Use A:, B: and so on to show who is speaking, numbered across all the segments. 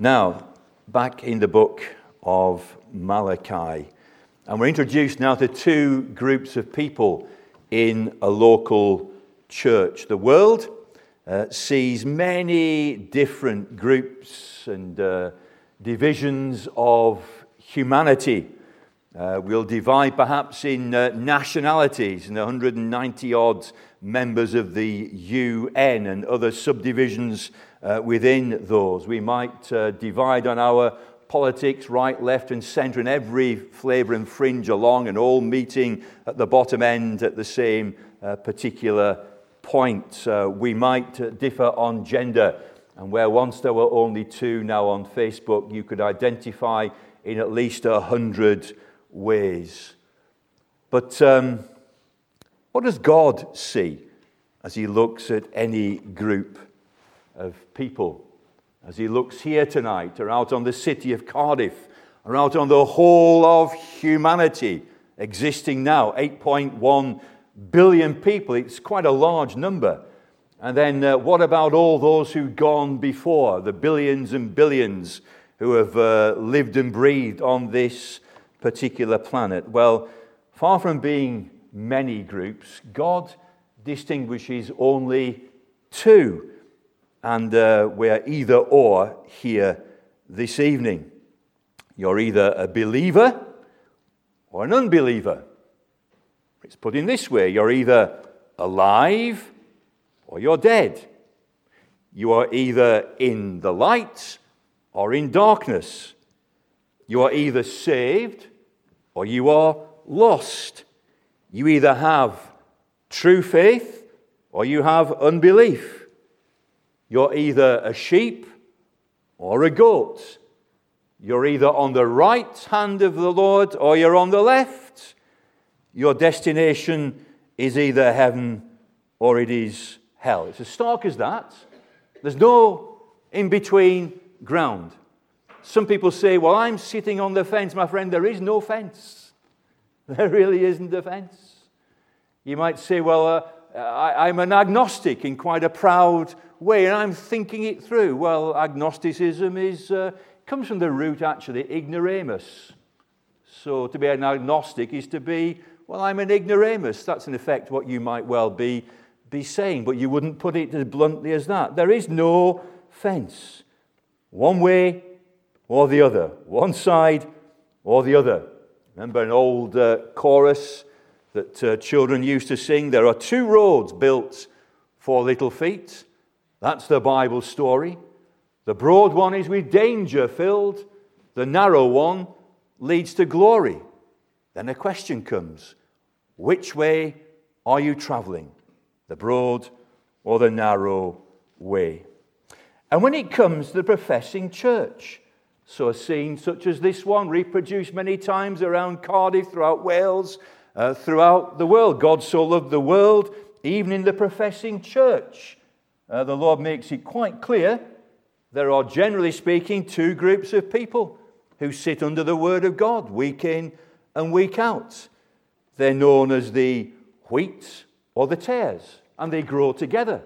A: Now, back in the book of Malachi, and we're introduced now to two groups of people in a local church. The world uh, sees many different groups and uh, divisions of humanity. Uh, we'll divide perhaps in uh, nationalities and 190 odd members of the UN and other subdivisions uh, within those. We might uh, divide on our politics, right, left, and centre, and every flavour and fringe along, and all meeting at the bottom end at the same uh, particular point. Uh, we might differ on gender, and where once there were only two, now on Facebook, you could identify in at least a hundred ways. But um, what does God see as He looks at any group of people? As He looks here tonight, or out on the city of Cardiff, or out on the whole of humanity existing now 8.1 billion people. It's quite a large number. And then uh, what about all those who've gone before, the billions and billions who have uh, lived and breathed on this particular planet? Well, far from being many groups, God distinguishes only two. And uh, we're either or here this evening. You're either a believer or an unbeliever. It's put in this way you're either alive or you're dead. You are either in the light or in darkness. You are either saved or you are lost. You either have true faith or you have unbelief. You're either a sheep or a goat. You're either on the right hand of the Lord or you're on the left. Your destination is either heaven or it is hell. It's as stark as that. There's no in between ground. Some people say, Well, I'm sitting on the fence. My friend, there is no fence. There really isn't a fence. You might say, Well, uh, I, am an agnostic in quite a proud way, and I'm thinking it through. Well, agnosticism is, uh, comes from the root, actually, ignoramus. So to be an agnostic is to be, well, I'm an ignoramus. That's in effect what you might well be, be saying, but you wouldn't put it as bluntly as that. There is no fence. One way or the other, one side or the other. Remember an old uh, chorus that uh, children used to sing? There are two roads built for little feet. That's the Bible story. The broad one is with danger filled, the narrow one leads to glory. Then a question comes which way are you traveling? The broad or the narrow way? And when it comes to the professing church, so a scene such as this one, reproduced many times around Cardiff, throughout Wales, uh, throughout the world. God so loved the world, even in the professing church. Uh, the Lord makes it quite clear there are, generally speaking, two groups of people who sit under the Word of God week in and week out. They're known as the wheat or the tares, and they grow together.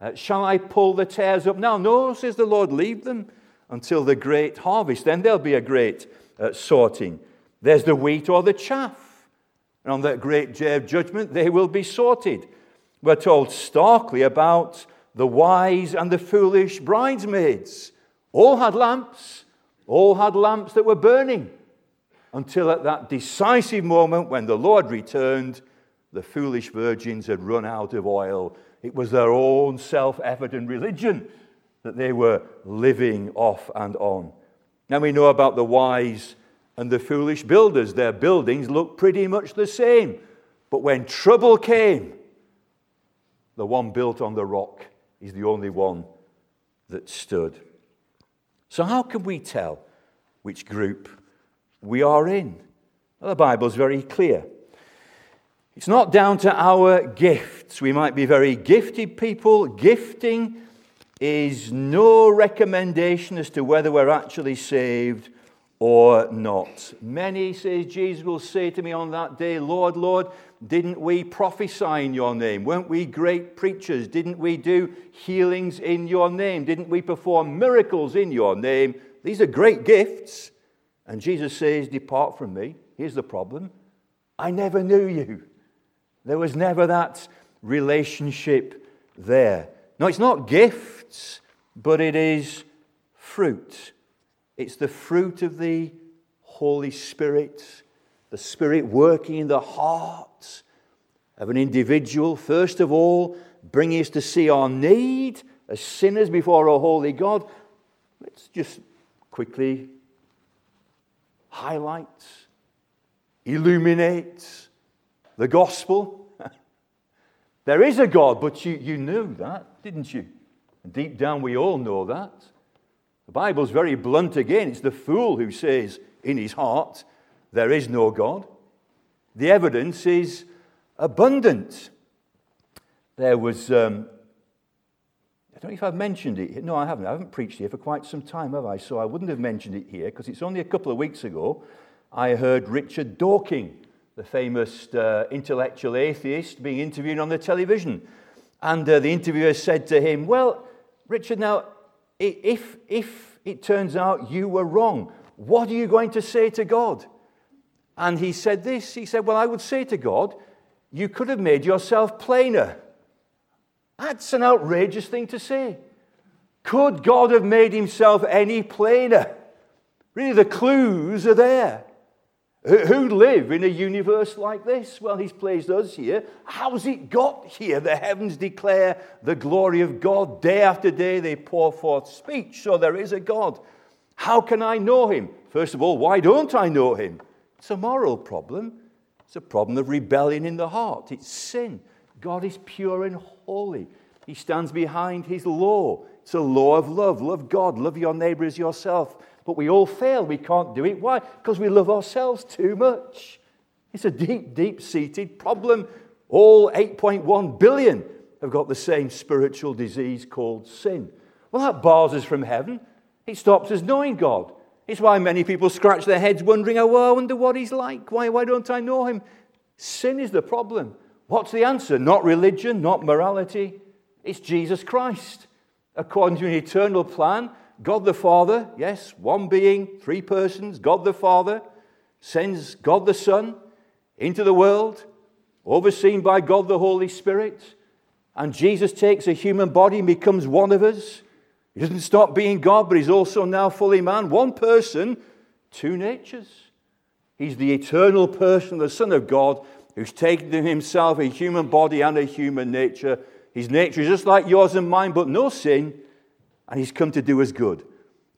A: Uh, shall I pull the tares up now? No, says the Lord, leave them until the great harvest. Then there'll be a great uh, sorting. There's the wheat or the chaff. And on that great day of judgment, they will be sorted. We're told starkly about the wise and the foolish bridesmaids. All had lamps, all had lamps that were burning. Until at that decisive moment when the Lord returned, the foolish virgins had run out of oil. It was their own self evident religion that they were living off and on. Now we know about the wise and the foolish builders. Their buildings looked pretty much the same. But when trouble came, the one built on the rock is the only one that stood. So, how can we tell which group we are in? Well, the Bible is very clear. It's not down to our gifts. We might be very gifted people, gifting is no recommendation as to whether we're actually saved or not. Many, says Jesus, will say to me on that day, Lord, Lord, didn't we prophesy in your name? Weren't we great preachers? Didn't we do healings in your name? Didn't we perform miracles in your name? These are great gifts. And Jesus says, Depart from me. Here's the problem I never knew you. There was never that relationship there. No, it's not gifts, but it is fruit. It's the fruit of the Holy Spirit, the Spirit working in the heart of an individual, first of all, bringing us to see our need as sinners before a holy God. Let's just quickly highlight, illuminate the gospel. there is a God, but you, you knew that, didn't you? Deep down, we all know that. The Bible's very blunt again. It's the fool who says in his heart, There is no God. The evidence is abundant. There was, um, I don't know if I've mentioned it. No, I haven't. I haven't preached here for quite some time, have I? So I wouldn't have mentioned it here because it's only a couple of weeks ago I heard Richard Dawkins, the famous uh, intellectual atheist, being interviewed on the television. And uh, the interviewer said to him, Well, Richard, now, if, if it turns out you were wrong, what are you going to say to God? And he said this He said, Well, I would say to God, you could have made yourself plainer. That's an outrageous thing to say. Could God have made himself any plainer? Really, the clues are there. Who live in a universe like this? Well, he's placed us here. How's it got here? The heavens declare the glory of God. Day after day, they pour forth speech. So there is a God. How can I know him? First of all, why don't I know him? It's a moral problem. It's a problem of rebellion in the heart. It's sin. God is pure and holy. He stands behind his law. It's a law of love. Love God. Love your neighbor as yourself. But we all fail. We can't do it. Why? Because we love ourselves too much. It's a deep, deep seated problem. All 8.1 billion have got the same spiritual disease called sin. Well, that bars us from heaven. It stops us knowing God. It's why many people scratch their heads wondering, oh, well, I wonder what he's like. Why, why don't I know him? Sin is the problem. What's the answer? Not religion, not morality. It's Jesus Christ. According to an eternal plan, God the Father, yes, one being, three persons, God the Father sends God the Son into the world, overseen by God the Holy Spirit. And Jesus takes a human body and becomes one of us. He doesn't stop being God, but he's also now fully man. One person, two natures. He's the eternal person, the Son of God, who's taken to himself a human body and a human nature. His nature is just like yours and mine, but no sin and He's come to do us good.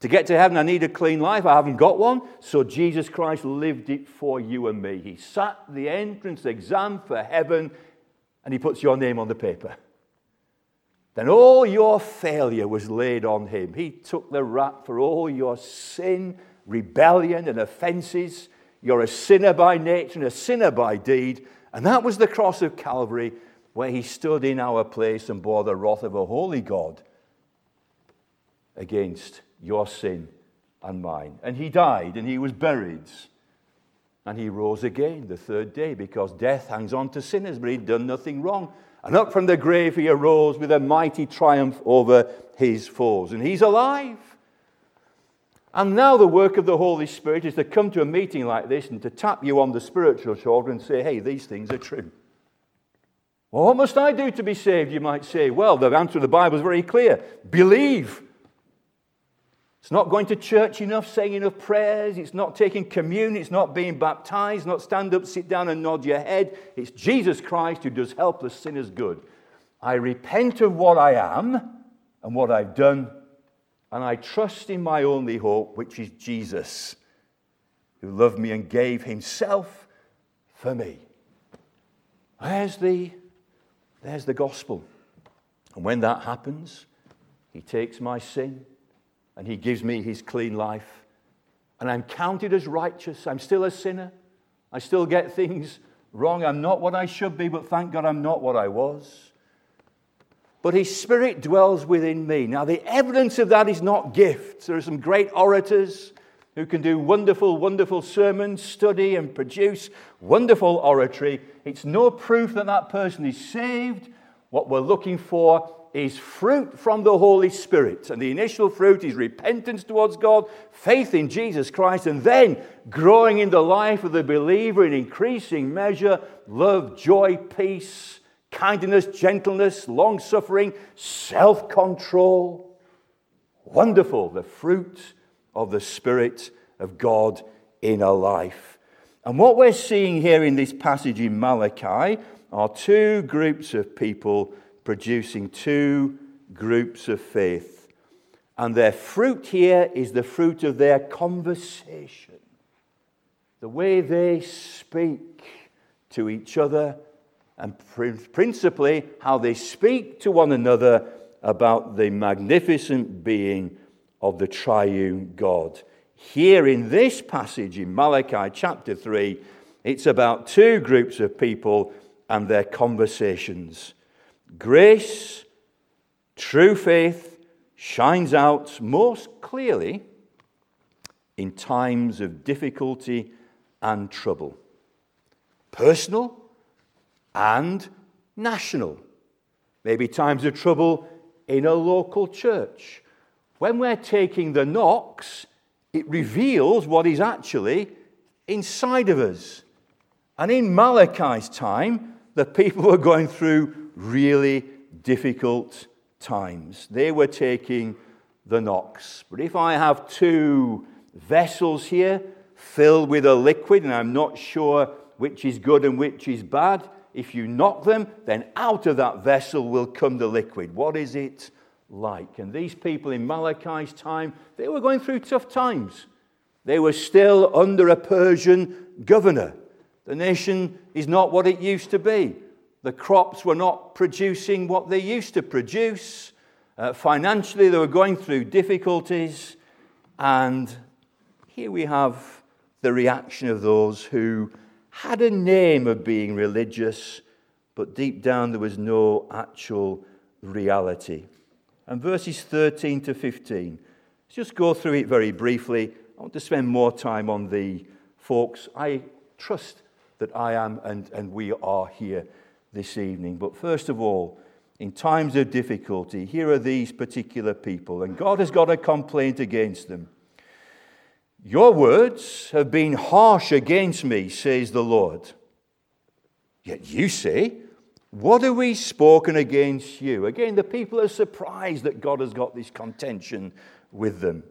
A: To get to heaven, I need a clean life. I haven't got one. So Jesus Christ lived it for you and me. He sat the entrance exam for heaven and He puts your name on the paper. Then all your failure was laid on Him. He took the rap for all your sin, rebellion, and offenses. You're a sinner by nature and a sinner by deed. And that was the cross of Calvary where He stood in our place and bore the wrath of a holy God against your sin and mine. And he died and he was buried. And he rose again the third day because death hangs on to sinners, but he'd done nothing wrong. And up from the grave he arose with a mighty triumph over his foes. And he's alive. And now the work of the Holy Spirit is to come to a meeting like this and to tap you on the spiritual shoulder and say, hey, these things are true. Well, what must I do to be saved? You might say. Well, the answer of the Bible is very clear believe it's not going to church enough, saying enough prayers. It's not taking communion. It's not being baptized. Not stand up, sit down, and nod your head. It's Jesus Christ who does helpless sinners good. I repent of what I am and what I've done, and I trust in my only hope, which is Jesus, who loved me and gave himself for me. There's the, there's the gospel. And when that happens, he takes my sin and He gives me His clean life. And I'm counted as righteous. I'm still a sinner. I still get things wrong. I'm not what I should be, but thank God I'm not what I was. But His Spirit dwells within me. Now, the evidence of that is not gifts. There are some great orators, who can do wonderful, wonderful sermons, study and produce wonderful oratory. It's no proof that that person is saved. What we're looking for is fruit from the Holy Spirit. And the initial fruit is repentance towards God, faith in Jesus Christ, and then growing in the life of the believer in increasing measure love, joy, peace, kindness, gentleness, long suffering, self control. Wonderful, the fruit of the Spirit of God in a life. And what we're seeing here in this passage in Malachi are two groups of people producing two groups of faith. And their fruit here is the fruit of their conversation, the way they speak to each other, and principally how they speak to one another about the magnificent being of the triune God. Here in this passage in Malachi chapter 3, it's about two groups of people and their conversations. Grace, true faith, shines out most clearly in times of difficulty and trouble. Personal and national. Maybe times of trouble in a local church. When we're taking the knocks, it reveals what is actually inside of us. And in Malachi's time, the people were going through really difficult times. They were taking the knocks. But if I have two vessels here filled with a liquid, and I'm not sure which is good and which is bad, if you knock them, then out of that vessel will come the liquid. What is it like? And these people in Malachi's time, they were going through tough times. They were still under a Persian governor. The nation is not what it used to be. The crops were not producing what they used to produce. Uh, financially, they were going through difficulties. And here we have the reaction of those who had a name of being religious, but deep down there was no actual reality. And verses 13 to 15, let's just go through it very briefly. I want to spend more time on the folks I trust that I am and, and we are here this evening. But first of all, in times of difficulty, here are these particular people, and God has got a complaint against them. Your words have been harsh against me, says the Lord. Yet you say, What have we spoken against you? Again, the people are surprised that God has got this contention with them.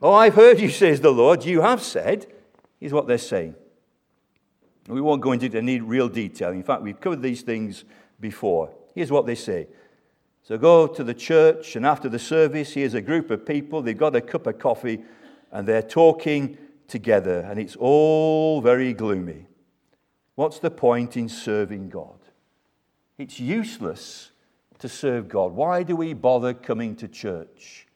A: Oh, I've heard you, says the Lord. You have said, is what they're saying. We won't go into any real detail. In fact, we've covered these things before. Here's what they say. So go to the church, and after the service, here's a group of people. They've got a cup of coffee and they're talking together, and it's all very gloomy. What's the point in serving God? It's useless to serve God. Why do we bother coming to church?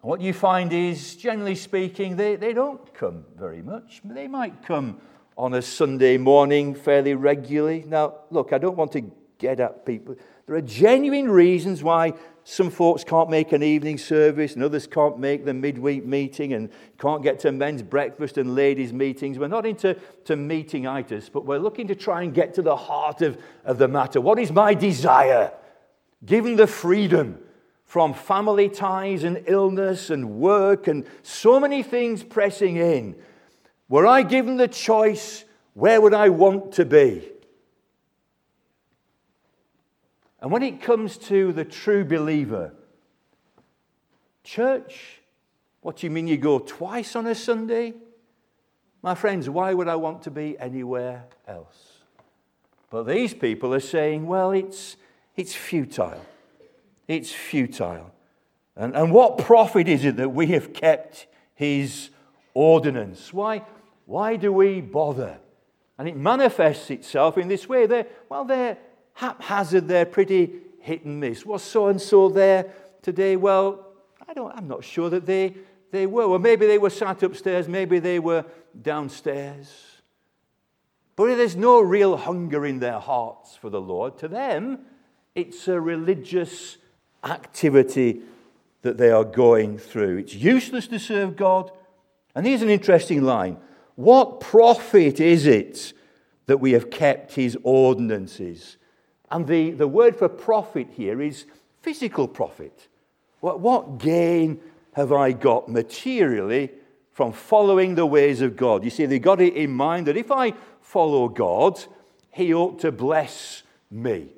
A: what you find is, generally speaking, they, they don't come very much. They might come on a Sunday morning fairly regularly. Now, look, I don't want to get at people. There are genuine reasons why some folks can't make an evening service and others can't make the midweek meeting and can't get to men's breakfast and ladies' meetings. We're not into to meeting itis, but we're looking to try and get to the heart of, of the matter. What is my desire? Given the freedom from family ties and illness and work and so many things pressing in, were I given the choice, where would I want to be? And when it comes to the true believer, church, what do you mean you go twice on a Sunday? My friends, why would I want to be anywhere else? But these people are saying, well, it's, it's futile. It's futile. And, and what profit is it that we have kept his ordinance? Why, why do we bother? And it manifests itself in this way. They're, well, they're, haphazard they're pretty hit and miss. Was so and so there today? Well, I don't, I'm not sure that they, they were. Well, maybe they were sat upstairs, maybe they were downstairs. But there's no real hunger in their hearts for the Lord. To them, it's a religious activity that they are going through. It's useless to serve God. And here's an interesting line What profit is it that we have kept his ordinances? And the, the word for profit here is physical profit. What, what gain have I got materially from following the ways of God? You see, they got it in mind that if I follow God, he ought to bless me.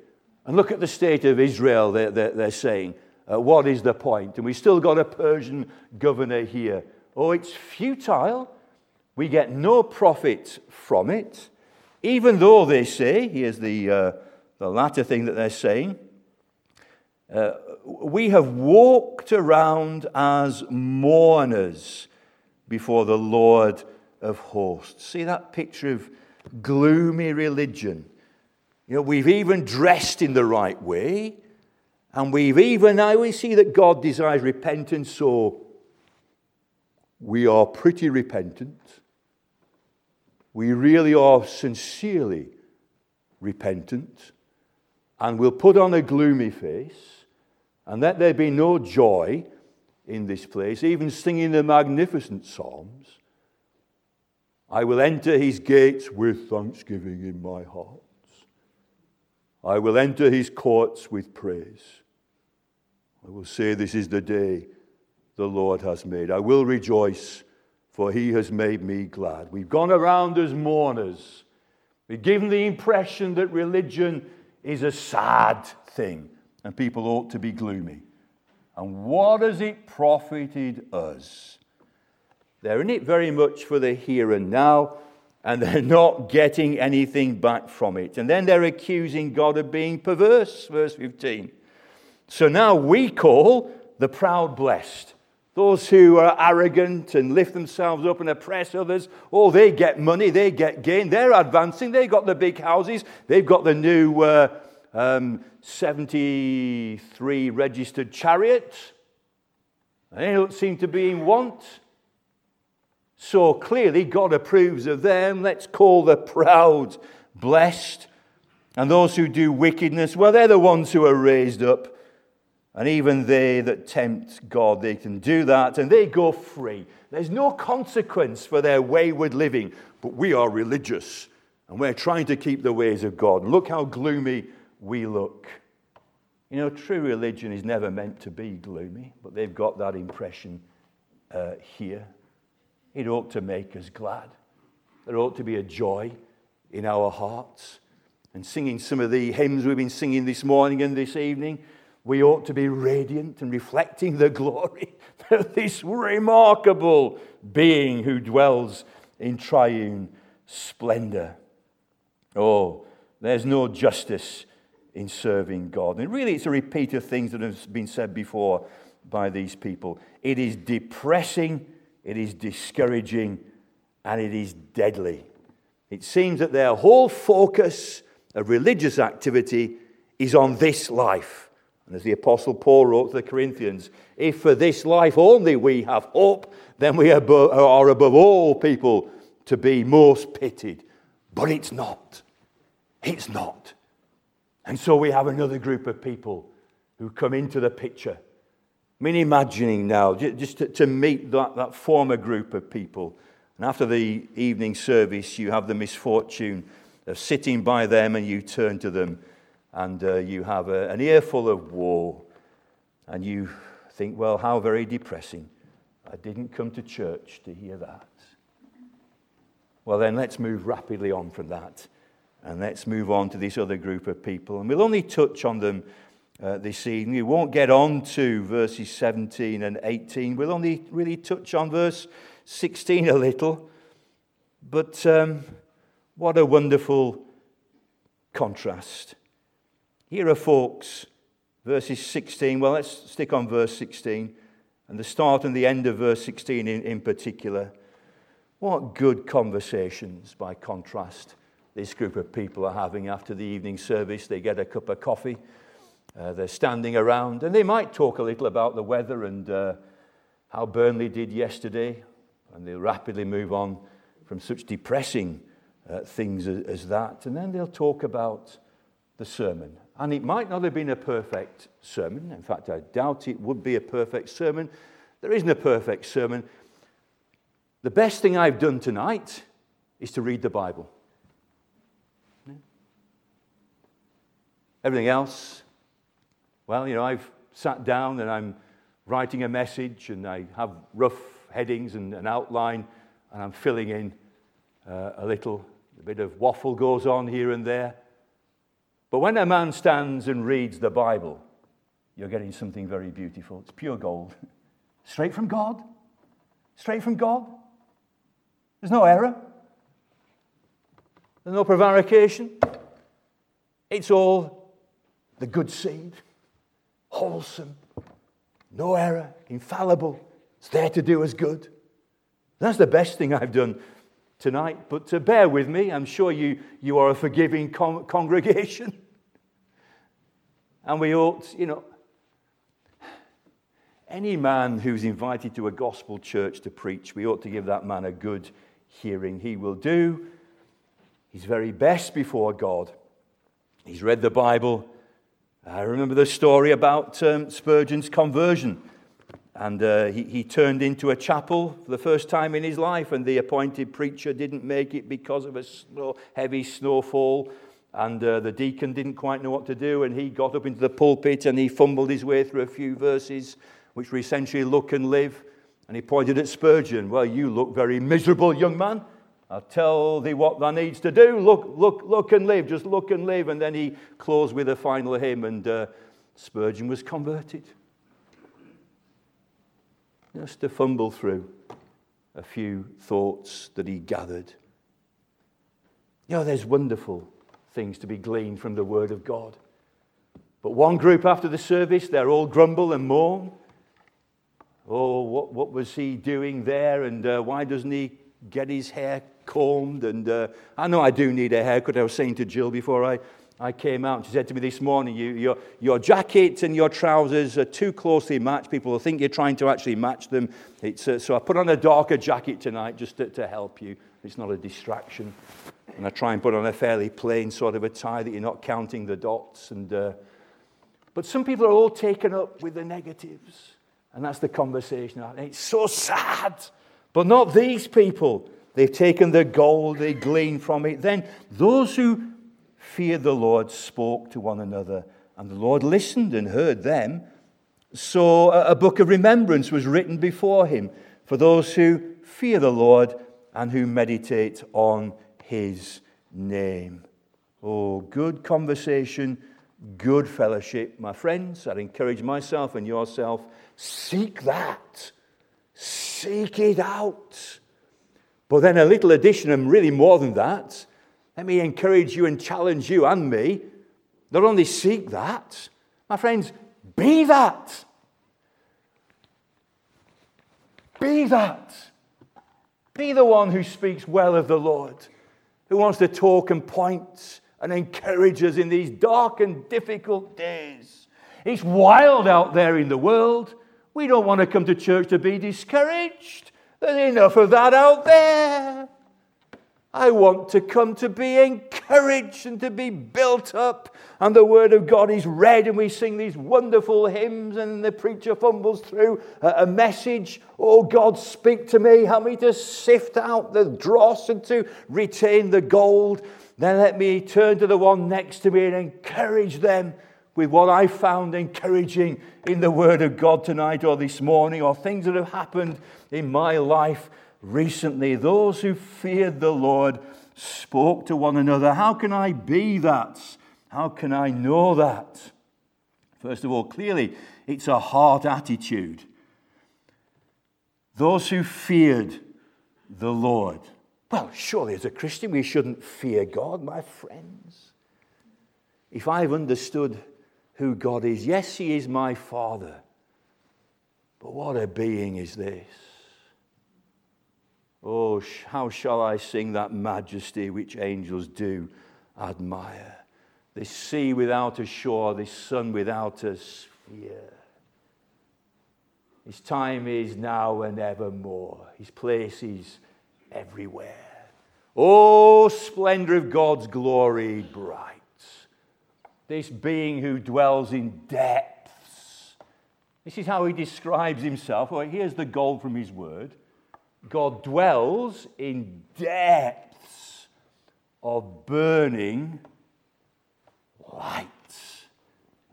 A: And look at the state of Israel, they're, they're, they're saying. Uh, what is the point? And we've still got a Persian governor here. Oh, it's futile. We get no profit from it. Even though they say, here's the, uh, the latter thing that they're saying, uh, we have walked around as mourners before the Lord of hosts. See that picture of gloomy religion? You know, we've even dressed in the right way, and we've even now we see that God desires repentance, so we are pretty repentant. We really are sincerely repentant, and we'll put on a gloomy face, and let there be no joy in this place, even singing the magnificent psalms. I will enter his gates with thanksgiving in my heart. I will enter his courts with praise. I will say, This is the day the Lord has made. I will rejoice, for he has made me glad. We've gone around as mourners. We've given the impression that religion is a sad thing and people ought to be gloomy. And what has it profited us? They're in it very much for the here and now, and they're not getting anything back from it. And then they're accusing God of being perverse, verse 15. So now we call the proud blessed. Those who are arrogant and lift themselves up and oppress others, oh, they get money, they get gain, they're advancing, they've got the big houses, they've got the new uh, um, 73 registered chariots. They don't seem to be in want. So clearly, God approves of them. Let's call the proud blessed. And those who do wickedness, well, they're the ones who are raised up. And even they that tempt God, they can do that and they go free. There's no consequence for their wayward living, but we are religious and we're trying to keep the ways of God. Look how gloomy we look. You know, true religion is never meant to be gloomy, but they've got that impression uh, here. It ought to make us glad. There ought to be a joy in our hearts. And singing some of the hymns we've been singing this morning and this evening, we ought to be radiant and reflecting the glory of this remarkable being who dwells in triune splendor. Oh, there's no justice in serving God. And really, it's a repeat of things that have been said before by these people. It is depressing, it is discouraging, and it is deadly. It seems that their whole focus of religious activity is on this life and as the Apostle Paul wrote to the Corinthians, if for this life only we have hope, then we are above all people to be most pitied. But it's not. It's not. And so we have another group of people who come into the picture. I mean, imagining now, just to, to meet that, that former group of people. And after the evening service, you have the misfortune of sitting by them and you turn to them and uh, you have a, an earful of woe, and you think, well, how very depressing. I didn't come to church to hear that. Well, then let's move rapidly on from that, and let's move on to this other group of people. And we'll only touch on them uh, this evening. We won't get on to verses 17 and 18. We'll only really touch on verse 16 a little. But um, what a wonderful contrast. Here are folks, verses 16. Well, let's stick on verse 16 and the start and the end of verse 16 in, in particular. What good conversations, by contrast, this group of people are having after the evening service. They get a cup of coffee, uh, they're standing around, and they might talk a little about the weather and uh, how Burnley did yesterday, and they'll rapidly move on from such depressing uh, things as, as that. And then they'll talk about the sermon and it might not have been a perfect sermon. In fact, I doubt it would be a perfect sermon. There isn't a perfect sermon. the best thing I've done tonight is to read the Bible. Everything else, well, you know, I've sat down and I'm writing a message and I have rough headings and an outline and I'm filling in uh, a little. A bit of waffle goes on here and there. But when a man stands and reads the Bible, you're getting something very beautiful. It's pure gold. Straight from God. Straight from God. There's no error. There's no prevarication. It's all the good seed, wholesome, no error, infallible. It's there to do us good. That's the best thing I've done tonight. But to bear with me, I'm sure you, you are a forgiving con- congregation. And we ought, you know, any man who's invited to a gospel church to preach, we ought to give that man a good hearing. He will do his very best before God. He's read the Bible. I remember the story about um, Spurgeon's conversion. And uh, he, he turned into a chapel for the first time in his life, and the appointed preacher didn't make it because of a snow, heavy snowfall. And uh, the deacon didn't quite know what to do, and he got up into the pulpit and he fumbled his way through a few verses, which were essentially look and live. And he pointed at Spurgeon. Well, you look very miserable, young man. I'll tell thee what thou needs to do. Look, look, look and live. Just look and live. And then he closed with a final hymn, and uh, Spurgeon was converted. Just to fumble through a few thoughts that he gathered. You know, there's wonderful things to be gleaned from the Word of God. But one group after the service, they're all grumble and mourn. Oh, what, what was he doing there? And uh, why doesn't he get his hair combed? And uh, I know I do need a haircut. I was saying to Jill before I, I came out, and she said to me this morning, you, your, your jacket and your trousers are too closely matched. People will think you're trying to actually match them. Uh, so I put on a darker jacket tonight just to, to help you. It's not a distraction. And I try and put on a fairly plain sort of a tie that you're not counting the dots. And, uh, but some people are all taken up with the negatives. And that's the conversation. It's so sad. But not these people. They've taken the gold they gleaned from it. Then those who feared the Lord spoke to one another, and the Lord listened and heard them. So a book of remembrance was written before him for those who fear the Lord and who meditate on his name. Oh, good conversation, good fellowship. My friends, I'd encourage myself and yourself Seek that. Seek it out. But then a little addition, and really more than that, let me encourage you and challenge you and me. Not only seek that, my friends, be that. Be that. Be the one who speaks well of the Lord, who wants to talk and point and encourage us in these dark and difficult days. It's wild out there in the world. We don't want to come to church to be discouraged. There's enough of that out there. I want to come to be encouraged and to be built up. And the Word of God is read, and we sing these wonderful hymns, and the preacher fumbles through a message. Oh, God, speak to me. Help me to sift out the dross and to retain the gold. Then let me turn to the one next to me and encourage them with what I found encouraging in the Word of God tonight or this morning, or things that have happened in my life recently. Those who feared the Lord spoke to one another. How can I be that? How can I know that? First of all, clearly, it's a hard attitude. Those who feared the Lord. Well, surely as a Christian, we shouldn't fear God, my friends. If I've understood who God is. Yes, He is my Father. But what a being is this? Oh, how shall I sing that majesty which angels do admire? This sea without a shore, this sun without a sphere. His time is now and evermore. His place is everywhere. Oh, splendor of God's glory bright this being who dwells in depths. This is how he describes himself. Well, here's the gold from his word God dwells in depths of burning light.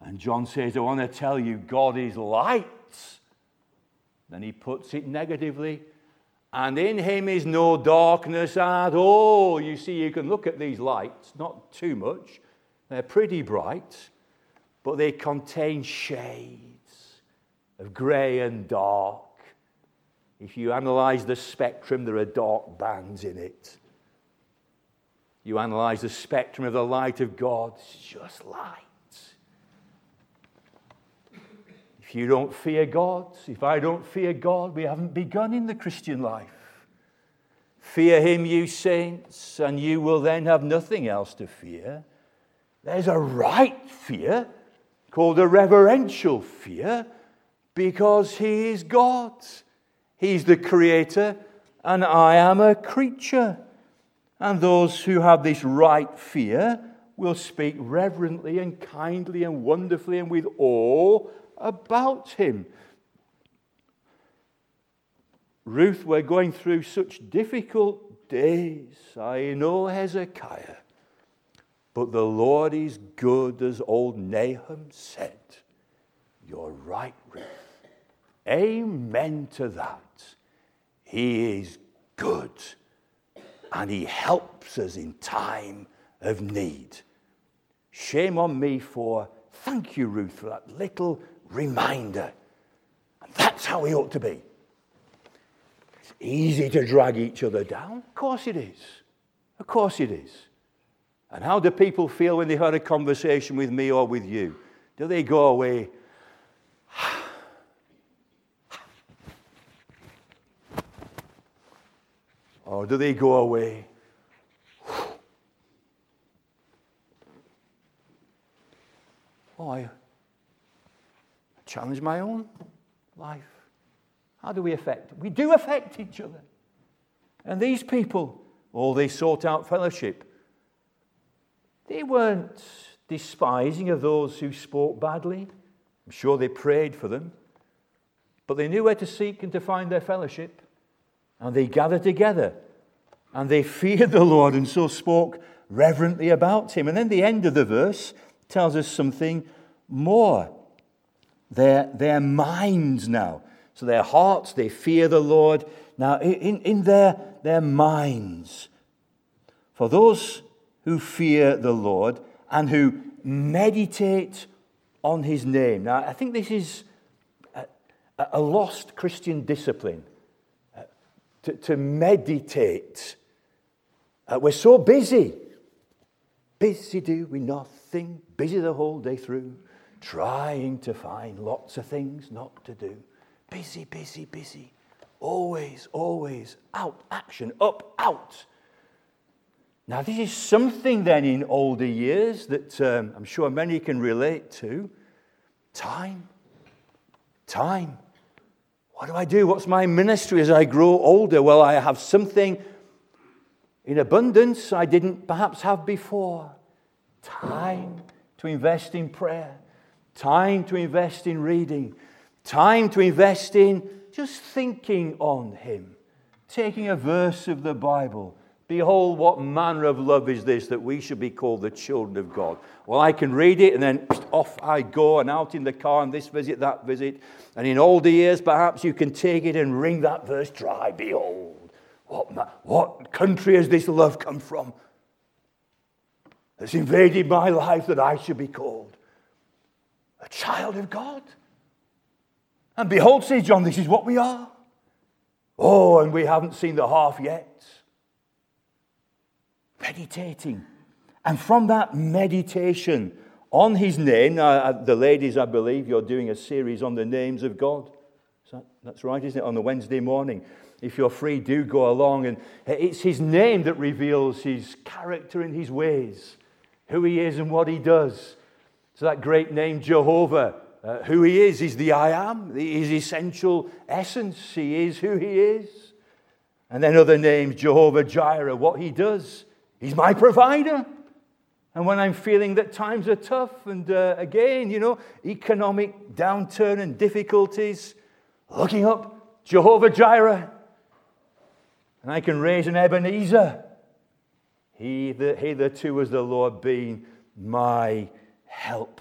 A: And John says, I want to tell you, God is light. Then he puts it negatively. And in him is no darkness at all. You see, you can look at these lights, not too much. They're pretty bright, but they contain shades of grey and dark. If you analyze the spectrum, there are dark bands in it. You analyze the spectrum of the light of God, it's just light. If you don't fear God, if I don't fear God, we haven't begun in the Christian life. Fear Him, you saints, and you will then have nothing else to fear. There's a right fear called a reverential fear because He is God. He's the Creator, and I am a creature. And those who have this right fear will speak reverently and kindly and wonderfully and with awe about him. Ruth, we're going through such difficult days. I know Hezekiah. But the Lord is good, as old Nahum said. You're right, Ruth. Amen to that. He is good and He helps us in time of need. Shame on me for, thank you, Ruth, for that little reminder. And that's how we ought to be. It's easy to drag each other down. Of course it is. Of course it is. And how do people feel when they've had a conversation with me or with you? Do they go away? Or do they go away? Oh, I challenge my own life. How do we affect? We do affect each other. And these people, oh, they sought out fellowship. They weren't despising of those who spoke badly. I'm sure they prayed for them. But they knew where to seek and to find their fellowship. And they gathered together. And they feared the Lord and so spoke reverently about him. And then the end of the verse tells us something more. Their, their minds now. So their hearts, they fear the Lord. Now, in, in their, their minds, for those who fear the Lord and who meditate on his name. Now, I think this is a, a lost Christian discipline uh, to, to, meditate. Uh, we're so busy. Busy do doing nothing, busy the whole day through, trying to find lots of things not to do. Busy, busy, busy. Always, always out, action, up, out. Now, this is something then in older years that um, I'm sure many can relate to. Time. Time. What do I do? What's my ministry as I grow older? Well, I have something in abundance I didn't perhaps have before. Time to invest in prayer, time to invest in reading, time to invest in just thinking on Him, taking a verse of the Bible Behold, what manner of love is this that we should be called the children of God? Well, I can read it and then off I go and out in the car and this visit, that visit. And in older years, perhaps you can take it and wring that verse dry. Behold, what, what country has this love come from? That's invaded my life that I should be called a child of God. And behold, says John, this is what we are. Oh, and we haven't seen the half yet meditating. And from that meditation on his name, uh, the ladies, I believe, you're doing a series on the names of God. That, that's right, isn't it? On the Wednesday morning. If you're free, do go along. And it's his name that reveals his character and his ways, who he is and what he does. So that great name, Jehovah, uh, who he is, is the I am, his essential essence. He is who he is. And then other names, Jehovah Jireh, what he does. He's my provider. And when I'm feeling that times are tough, and uh, again, you know, economic downturn and difficulties, looking up Jehovah Jireh, And I can raise an Ebenezer. He that hitherto has the Lord been my help.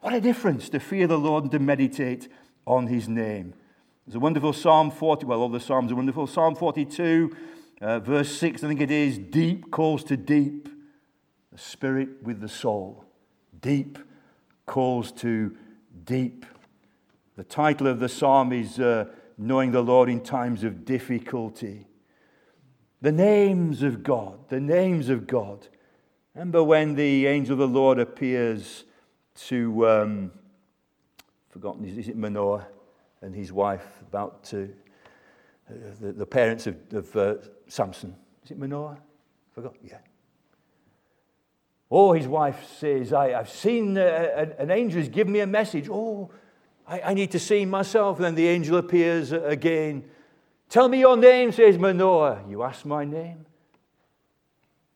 A: What a difference to fear the Lord and to meditate on his name. There's a wonderful Psalm 40, well, all the Psalms are wonderful. Psalm 42, uh, verse 6, I think it is deep calls to deep, the spirit with the soul. Deep calls to deep. The title of the psalm is uh, Knowing the Lord in Times of Difficulty. The names of God, the names of God. Remember when the angel of the Lord appears to, um, forgotten, is it Manoah and his wife about to, uh, the, the, parents of, of uh, Samson. Is it Manoah? Forgot? Yeah. Oh, his wife says, I, have seen uh, an angel has given me a message. Oh, I, I need to see myself. And then the angel appears again. Tell me your name, says Manoah. You ask my name?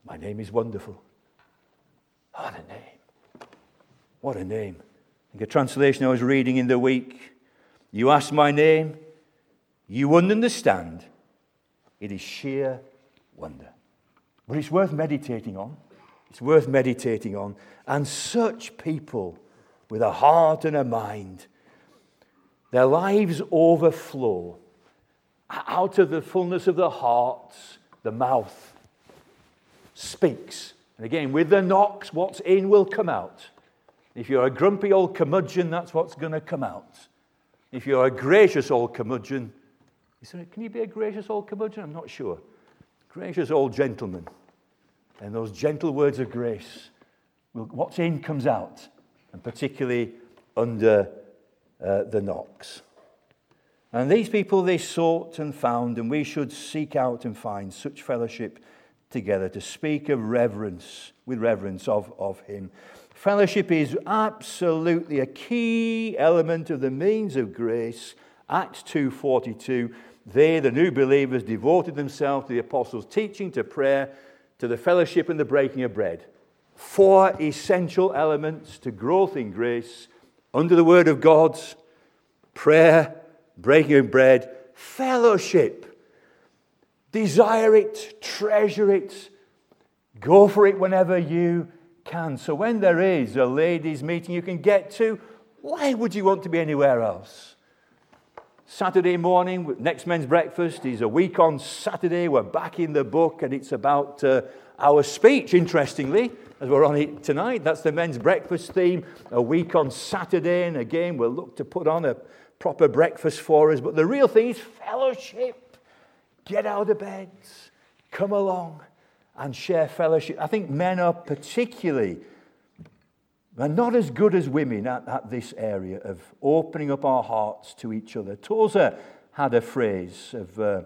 A: My name is wonderful. Ah, what a name. What a name. The translation I was reading in the week. You ask my name, you wouldn't understand. It is sheer wonder. But it's worth meditating on. It's worth meditating on. And such people with a heart and a mind, their lives overflow out of the fullness of the heart, the mouth speaks. And again, with the knocks, what's in will come out. If you're a grumpy old curmudgeon, that's what's going to come out. If you're a gracious old curmudgeon, can you be a gracious old curmudgeon? I'm not sure. Gracious old gentleman. And those gentle words of grace, will, what's in comes out, and particularly under uh, the knocks. And these people they sought and found, and we should seek out and find such fellowship together to speak of reverence, with reverence of, of Him. Fellowship is absolutely a key element of the means of grace. Acts 2:42. They, the new believers, devoted themselves to the apostles' teaching, to prayer, to the fellowship and the breaking of bread. Four essential elements to growth in grace under the word of God prayer, breaking of bread, fellowship. Desire it, treasure it, go for it whenever you can. So when there is a ladies' meeting you can get to, why would you want to be anywhere else? Saturday morning, next men's breakfast is a week on Saturday. We're back in the book, and it's about uh, our speech, interestingly, as we're on it tonight. That's the men's breakfast theme, a week on Saturday. And again, we'll look to put on a proper breakfast for us. But the real thing is fellowship. Get out of beds, come along and share fellowship. I think men are particularly are not as good as women at, at this area of opening up our hearts to each other. Tozer had a phrase of uh,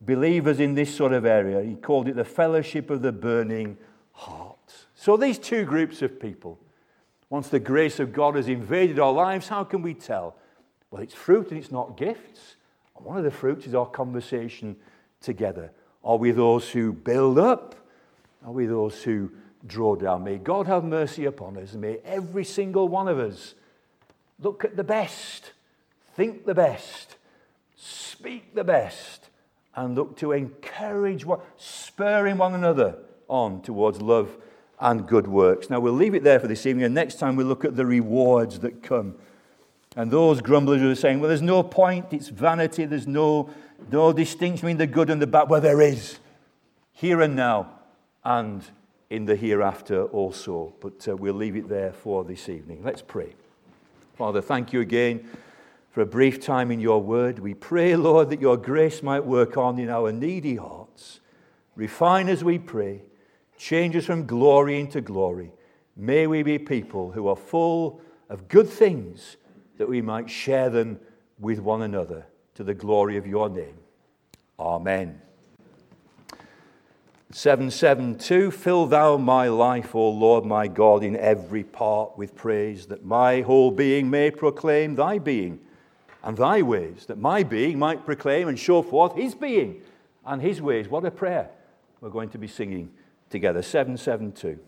A: believers in this sort of area. He called it the fellowship of the burning heart. So, these two groups of people, once the grace of God has invaded our lives, how can we tell? Well, it's fruit and it's not gifts. And one of the fruits is our conversation together. Are we those who build up? Are we those who draw down? May God have mercy upon us. And may every single one of us look at the best, think the best, speak the best, and look to encourage one, spurring one another on towards love and good works. Now, we'll leave it there for this evening, and next time we'll look at the rewards that come and those grumblers who are saying, well, there's no point, it's vanity, there's no, no distinction between the good and the bad. Well, there is, here and now, and in the hereafter also. But uh, we'll leave it there for this evening. Let's pray. Father, thank you again for a brief time in your word. We pray, Lord, that your grace might work on in our needy hearts. Refine as we pray, change us from glory into glory. May we be people who are full of good things that we might share them with one another to the glory of your name. Amen. 772 Fill thou my life, O Lord my God, in every part with praise, that my whole being may proclaim thy being and thy ways, that my being might proclaim and show forth his being and his ways. What a prayer we're going to be singing together. 772.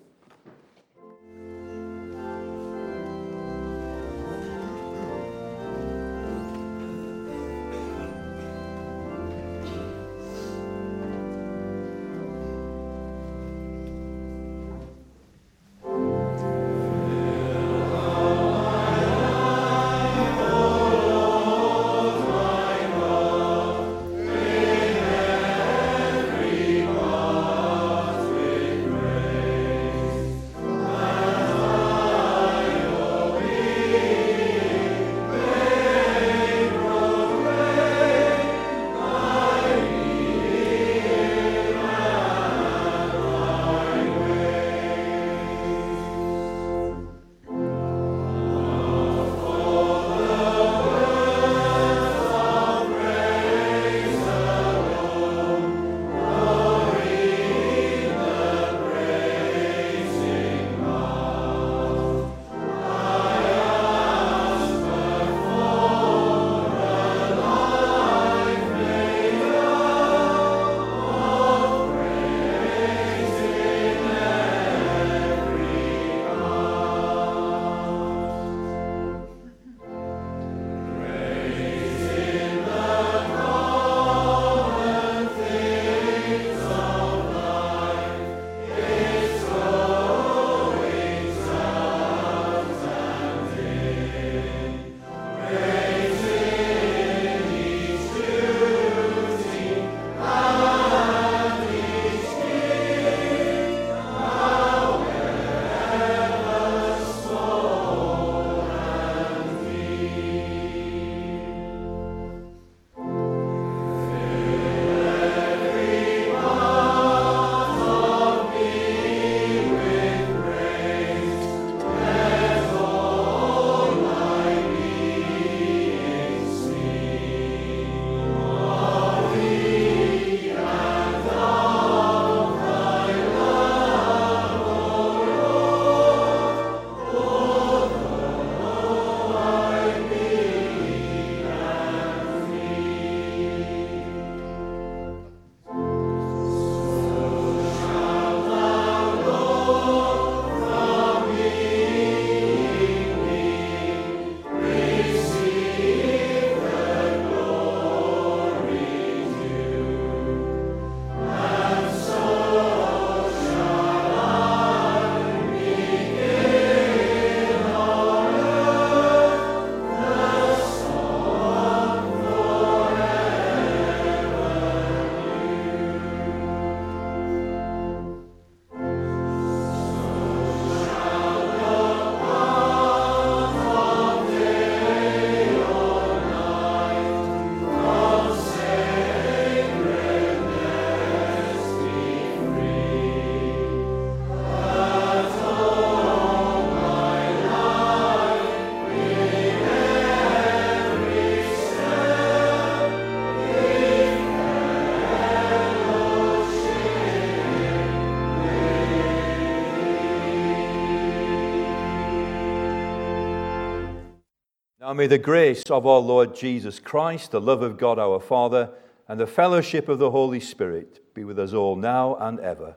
A: Now may the grace of our Lord Jesus Christ, the love of God our Father, and the fellowship of the Holy Spirit be with us all now and ever.